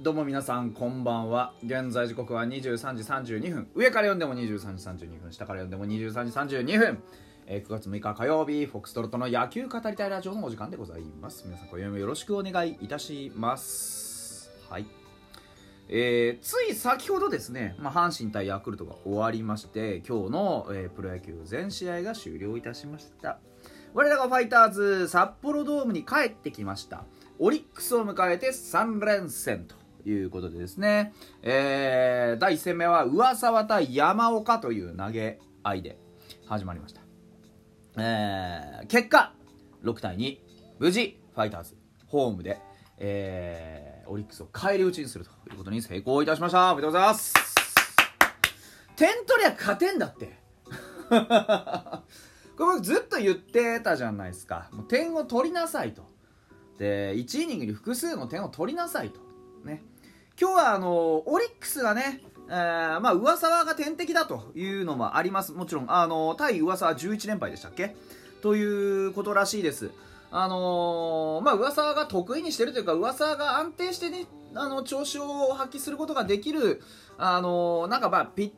どうも皆さんこんばんは。現在時刻は23時32分。上から読んでも23時32分。下から読んでも23時32分、えー9月6日火曜日フォックストロットの野球語りたいラジオのお時間でございます。皆さん今夜もよろしくお願いいたします。はい。えーつい先ほどですね、まあ、阪神対ヤクルトが終わりまして今日の、えープロ野球全試合が終了いたしました。我らがファイターズ札幌ドームに帰ってきました。オリックスを迎えて3連戦と。いうことでですね、えー第1戦目は上沢対山岡という投げ合いで始まりました、えー結果6対2無事ファイターズホームで、えーオリックスを返り討ちにするということに成功いたしました。おめでとうございます。点取りゃ勝てんだって。これ僕ずっと言ってたじゃないですか。もう点を取りなさいと。で1イニングに複数の点を取りなさいと。ね。今日はあのオリックスがね、えーまあ上沢が天敵だというのもあります。もちろんあの対上沢11連敗でしたっけ？ということらしいです。あのーまあ上沢が得意にしてるというか上沢が安定してねあの調子を発揮することができるあのーなんかまあピ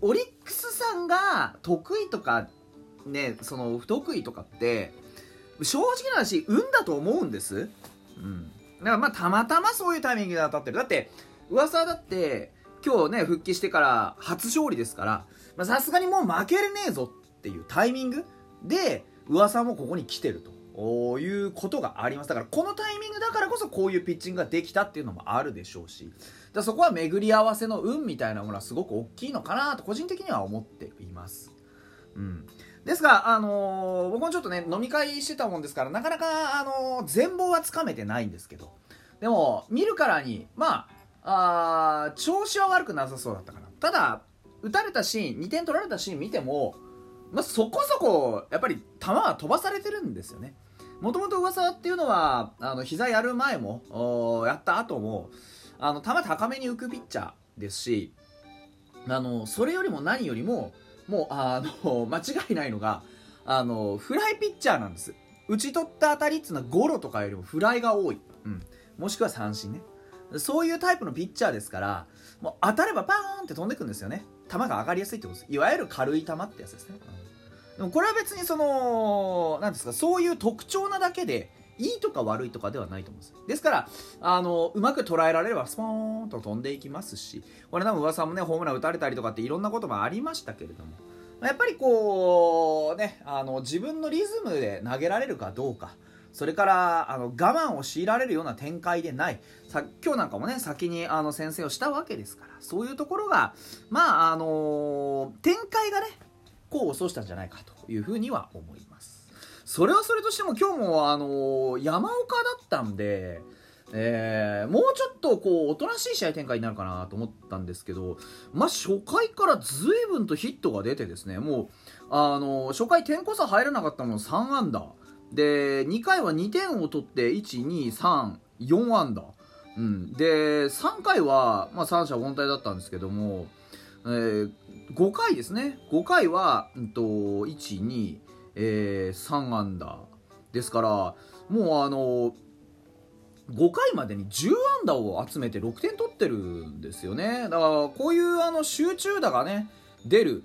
オリックスさんが得意とかねその不得意とかって正直な話運だと思うんです。うん。だからまあたまたまそういうタイミングで当たってる。だって噂だって今日ね復帰してから初勝利ですからさすがにもう負けれねえぞっていうタイミングで噂もここに来てると。こういうことがあります。だからこのタイミングだからこそこういうピッチングができたっていうのもあるでしょうし。だそこは巡り合わせの運みたいなものはすごく大きいのかなと個人的には思っています。うん。ですが、あのー僕もちょっとね飲み会してたもんですからなかなか、あのー全貌はつかめてないんですけどでも見るからにまああ調子は悪くなさそうだったかな。ただ打たれたシーン2点取られたシーン見ても、まあ、そこそこやっぱり球は飛ばされてるんですよね。もともと噂っていうのはあの膝やる前もやった後もあの球高めに浮くピッチャーですしあのそれよりも何よりももうあの間違いないのがあのフライピッチャーなんです。打ち取った当たりっていうのはゴロとかよりもフライが多い、うん、もしくは三振ね。そういうタイプのピッチャーですからもう当たればパーンって飛んでくんですよね。球が上がりやすいってことです。いわゆる軽い球ってやつですね、うん。でもこれは別にその何ですかそういう特徴なだけでいいとか悪いとかではないと思うんですですからあのうまく捉えられればスポーンと飛んでいきますしこれ多分噂もねホームラン打たれたりとかっていろんなこともありましたけれども。やっぱりこうねあの自分のリズムで投げられるかどうか。それからあの我慢を強いられるような展開でない。さ今日なんかもね先にあの先制をしたわけですから。そういうところがまああの展開がね功を奏したんじゃないかというふうには思います。それはそれとしても今日もあの山岡だったんでえーもうちょっとこうおとなしい試合展開になるかなと思ったんですけど、まあ、初回から随分とヒットが出てですねもうあの初回点こそ入らなかったの3安打。で2回は2点を取って1234安打、うん、で3回は、まあ、三者凡退だったんですけども、えー5回ですね。5回は、うん、と12、えー3安打ですからもうあの5回までに10安打を集めて6点取ってるんですよね。だからこういうあの集中打がね出る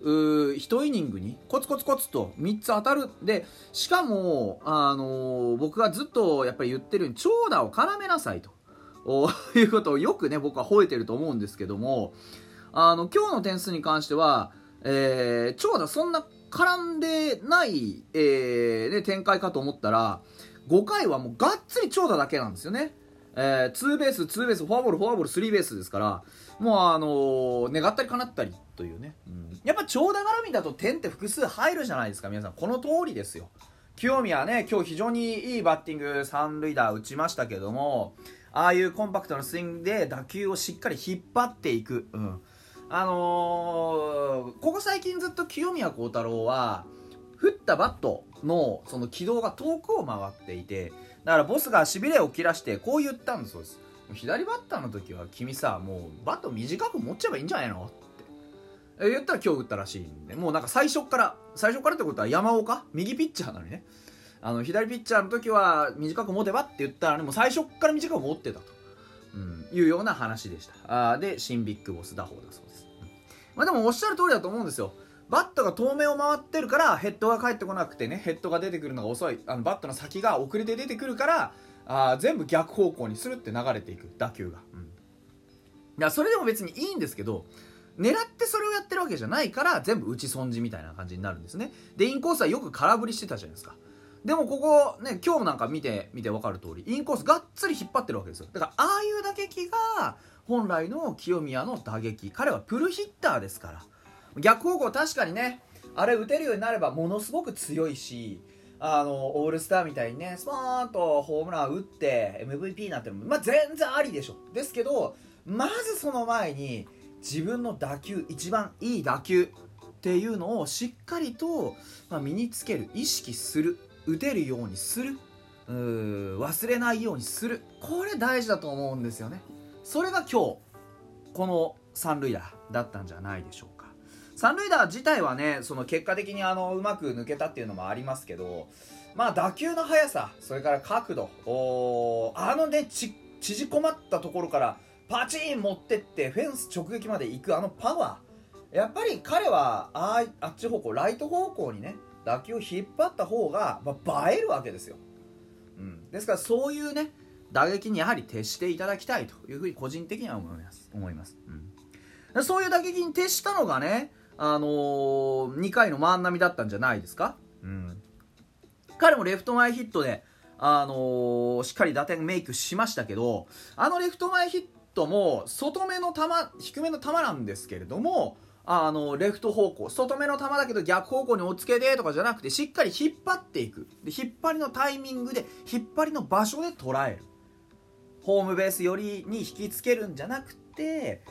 1イニングにコツコツコツと3つ当たる。でしかも、あのー僕がずっとやっぱり言ってるように長打を絡めなさいと。いうことをよくね僕は吠えてると思うんですけどもあの今日の点数に関しては、えー長打そんな絡んでない、えーね、展開かと思ったら5回はもうがっつり長打だけなんですよね。えーツーベース、ツーベース、フォアボール、フォアボール、スリーベースですから、もうあのー願ったり叶ったりというね、うんやっぱ長打絡みだと点って複数入るじゃないですか、皆さん。この通りですよ。清宮はね、今日非常にいいバッティング、三塁打打ちましたけども、ああいうコンパクトなスイングで打球をしっかり引っ張っていく。うん。あのーここ最近ずっと清宮幸太郎は、振ったバットのその軌道が遠くを回っていてだからボスがしびれを切らしてこう言ったんだそうです。左バッターの時は君さもうバット短く持っちゃえばいいんじゃないのって。言ったら今日打ったらしいんでもうなんか最初から最初からってことは山岡？右ピッチャーなのにね。あの左ピッチャーの時は短く持てばって言ったらねもう最初から短く持ってたと、いうような話でした。あで新ビッグボス打法だそうです、まあ、でもおっしゃる通りだと思うんですよ。バットが遠目を回ってるからヘッドが返ってこなくてねヘッドが出てくるのが遅い。あのバットの先が遅れて出てくるからあ全部逆方向にするって流れていく。打球が、うん、いやそれでも別にいいんですけど狙ってそれをやってるわけじゃないから全部打ち損じみたいな感じになるんですね。でインコースはよく空振りしてたじゃないですか。でもここね今日なんか見て見て分かる通りインコースがっつり引っ張ってるわけですよ。だからああいう打撃が本来の清宮の打撃。彼はプルヒッターですから。逆方向確かにねあれ打てるようになればものすごく強いしあのオールスターみたいにねスポーンとホームラン打って MVP なってもまあ全然ありでしょ。ですけどまずその前に自分の打球一番いい打球っていうのをしっかりと、まあ、身につける意識する。打てるようにする。うー忘れないようにする。これ大事だと思うんですよね。それが今日この三塁打だったんじゃないでしょうか。三塁打自体はねその結果的にあのうまく抜けたっていうのもありますけどまあ打球の速さそれから角度あのねち縮こまったところからパチン持ってってフェンス直撃まで行くあのパワー。やっぱり彼はああっち方向ライト方向にね打球を引っ張った方が、まあ、映えるわけですよ、うん、ですからそういうね打撃にやはり徹していただきたいというふうに個人的には思います。思います、うん、そういう打撃に徹したのがねあのー、2回の万波だったんじゃないですか、うん、彼もレフト前ヒットであのー、しっかり打点メイクしましたけどあのレフト前ヒットも外目の球低めの球なんですけれどもあのレフト方向。外目の球だけど逆方向におつけでとかじゃなくてしっかり引っ張っていく。で引っ張りのタイミングで引っ張りの場所で捉える。ホームベース寄りに引きつけるんじゃなくて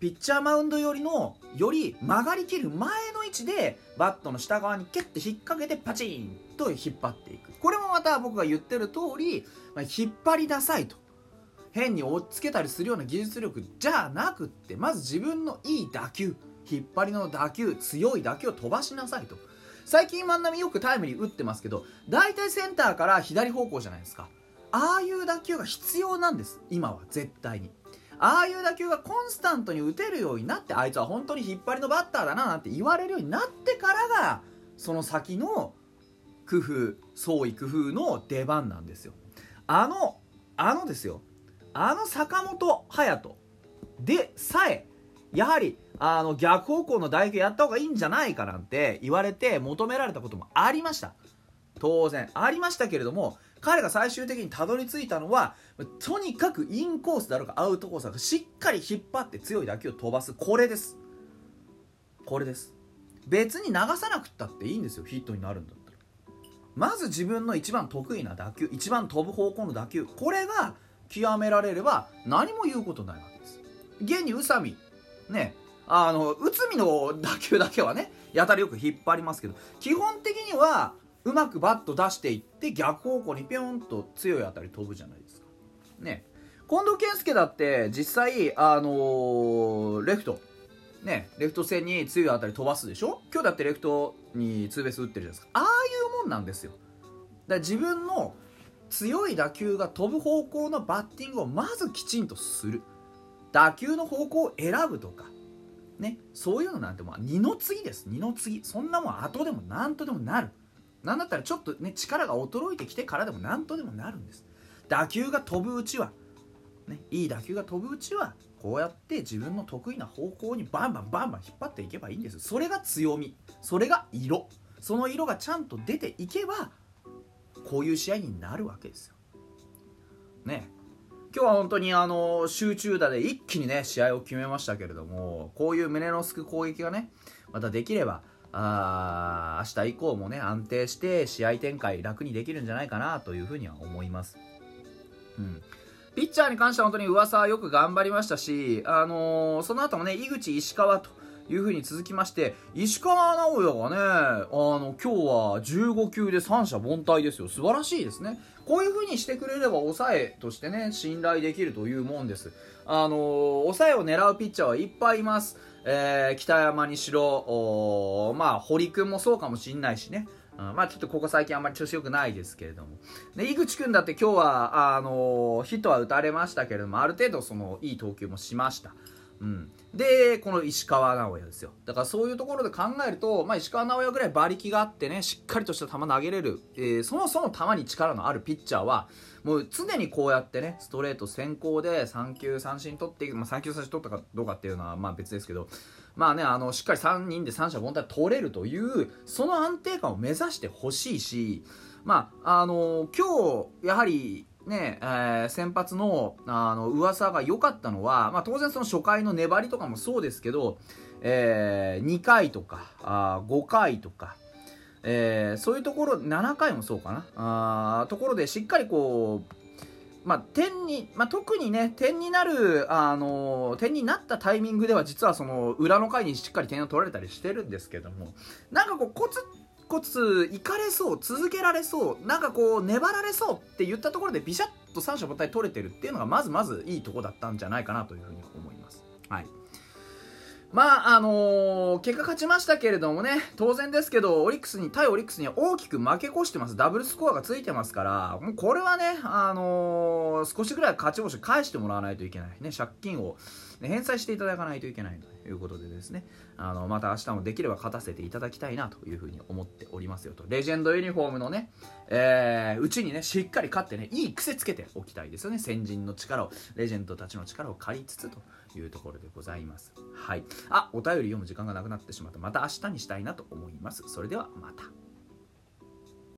ピッチャーマウンド寄りのより曲がりきる前の位置でバットの下側にキュッて引っ掛けてパチンと引っ張っていく。これもまた僕が言ってる通り、まあ、引っ張りなさいと。変に追っつけたりするような技術力じゃなくってまず自分のいい打球。引っ張りの打球強い打球を飛ばしなさいと。最近万波よくタイムリー打ってますけど大体センターから左方向じゃないですか。ああいう打球が必要なんです今は絶対に。ああいう打球がコンスタントに打てるようになってあいつは本当に引っ張りのバッターだななんて言われるようになってからがその先の工夫創意工夫の出番なんですよ。あのあのですよ。あの坂本勇人でさえやはりあの逆方向の打撃やった方がいいんじゃないかなんて言われて求められたこともありました。当然。ありましたけれども彼が最終的にたどり着いたのはとにかくインコースだろうがアウトコースだろうがしっかり引っ張って強い打球を飛ばす。これです。これです。別に流さなくったっていいんですよ。ヒットになるんだったら。まず自分の一番得意な打球一番飛ぶ方向の打球これが極められれば何も言うことないわけです。現に宇佐美ねあの内海の打球だけはねやたらよく引っ張りますけど基本的にはうまくバット出していって逆方向にピョンと強い当たり飛ぶじゃないですか。ね。近藤健介だって実際あのー、レフト。ね。レフト線に強い当たり飛ばすでしょ？今日だってレフトにツーベース打ってるじゃないですか。ああいうもんなんですよ。だから自分の強い打球が飛ぶ方向のバッティングをまずきちんとする。打球の方向を選ぶとか。ねそういうのなんてもう二の次です。二の次。そんなもん後でも何とでもなる。なんだったらちょっとね力が衰えてきてからでも何とでもなるんです。打球が飛ぶうちは。ねいい打球が飛ぶうちはこうやって自分の得意な方向にバンバンバンバン引っ張っていけばいいんです。それが強み。それが色。その色がちゃんと出ていけばこういう試合になるわけですよ。ね。今日は本当にあの集中打で一気にね試合を決めましたけれどもこういう胸のすく攻撃がねまたできればあ明日以降もね安定して試合展開楽にできるんじゃないかなというふうには思います。うんピッチャーに関しては本当に噂はよく頑張りましたし、あのー、その後もね、井口、石川というふうに続きまして、石川直也がね、あの、今日は15球で三者凡退ですよ。素晴らしいですね。こういう風にしてくれれば抑えとしてね信頼できるというもんですあのー、抑えを狙うピッチャーはいっぱいいます、えー、北山にしろまあ堀君もそうかもしんないしねうん、まあちょっとここ最近あんまり調子良くないですけれども。で、井口くんだって今日は、あのヒットは打たれましたけれども、ある程度その、いい投球もしました。うん、でこの石川直也ですよ。だからそういうところで考えると、まあ、石川直也ぐらい馬力があってねしっかりとした球投げれる、えー、そもそも球に力のあるピッチャーはもう常にこうやってねストレート先行で3球三振取って、まあ、3球三振取ったかどうかっていうのはまあ別ですけどまあねあのしっかり3人で三者凡退取れるというその安定感を目指してほしいしまああの今日やはりねえー、先発のあの噂が良かったのは、まあ、当然その初回の粘りとかもそうですけど、えー、2回とかあ5回とか、えー、そういうところ7回もそうかな。あところでしっかりこうまあ、点に、まあ、特にね、点になる、あの点になったタイミングでは、実はその、裏の回にしっかり点を取られたりしてるんですけども、なんかこう、コツコツいかれそう続けられそうなんかこう粘られそうって言ったところでビシャッと三者凡退取れてるっていうのがまずまずいいとこだったんじゃないかなというふうに思います。はい。まああのー、結果勝ちましたけれどもね当然ですけどオリックスに対オリックスには大きく負け越してます。ダブルスコアがついてますからもうこれはね、あのー、少しぐらい勝ち星返してもらわないといけない。ね借金を返済していただかないといけないということでですね。あのまた明日もできれば勝たせていただきたいなというふうに思っておりますよと。レジェンドユニフォームのね、えー、うちにねしっかり勝ってねいい癖つけておきたいですよね。先人の力をレジェンドたちの力を借りつつというところでございます。はい。あお便り読む時間がなくなってしまった。また明日にしたいなと思います。それではまた。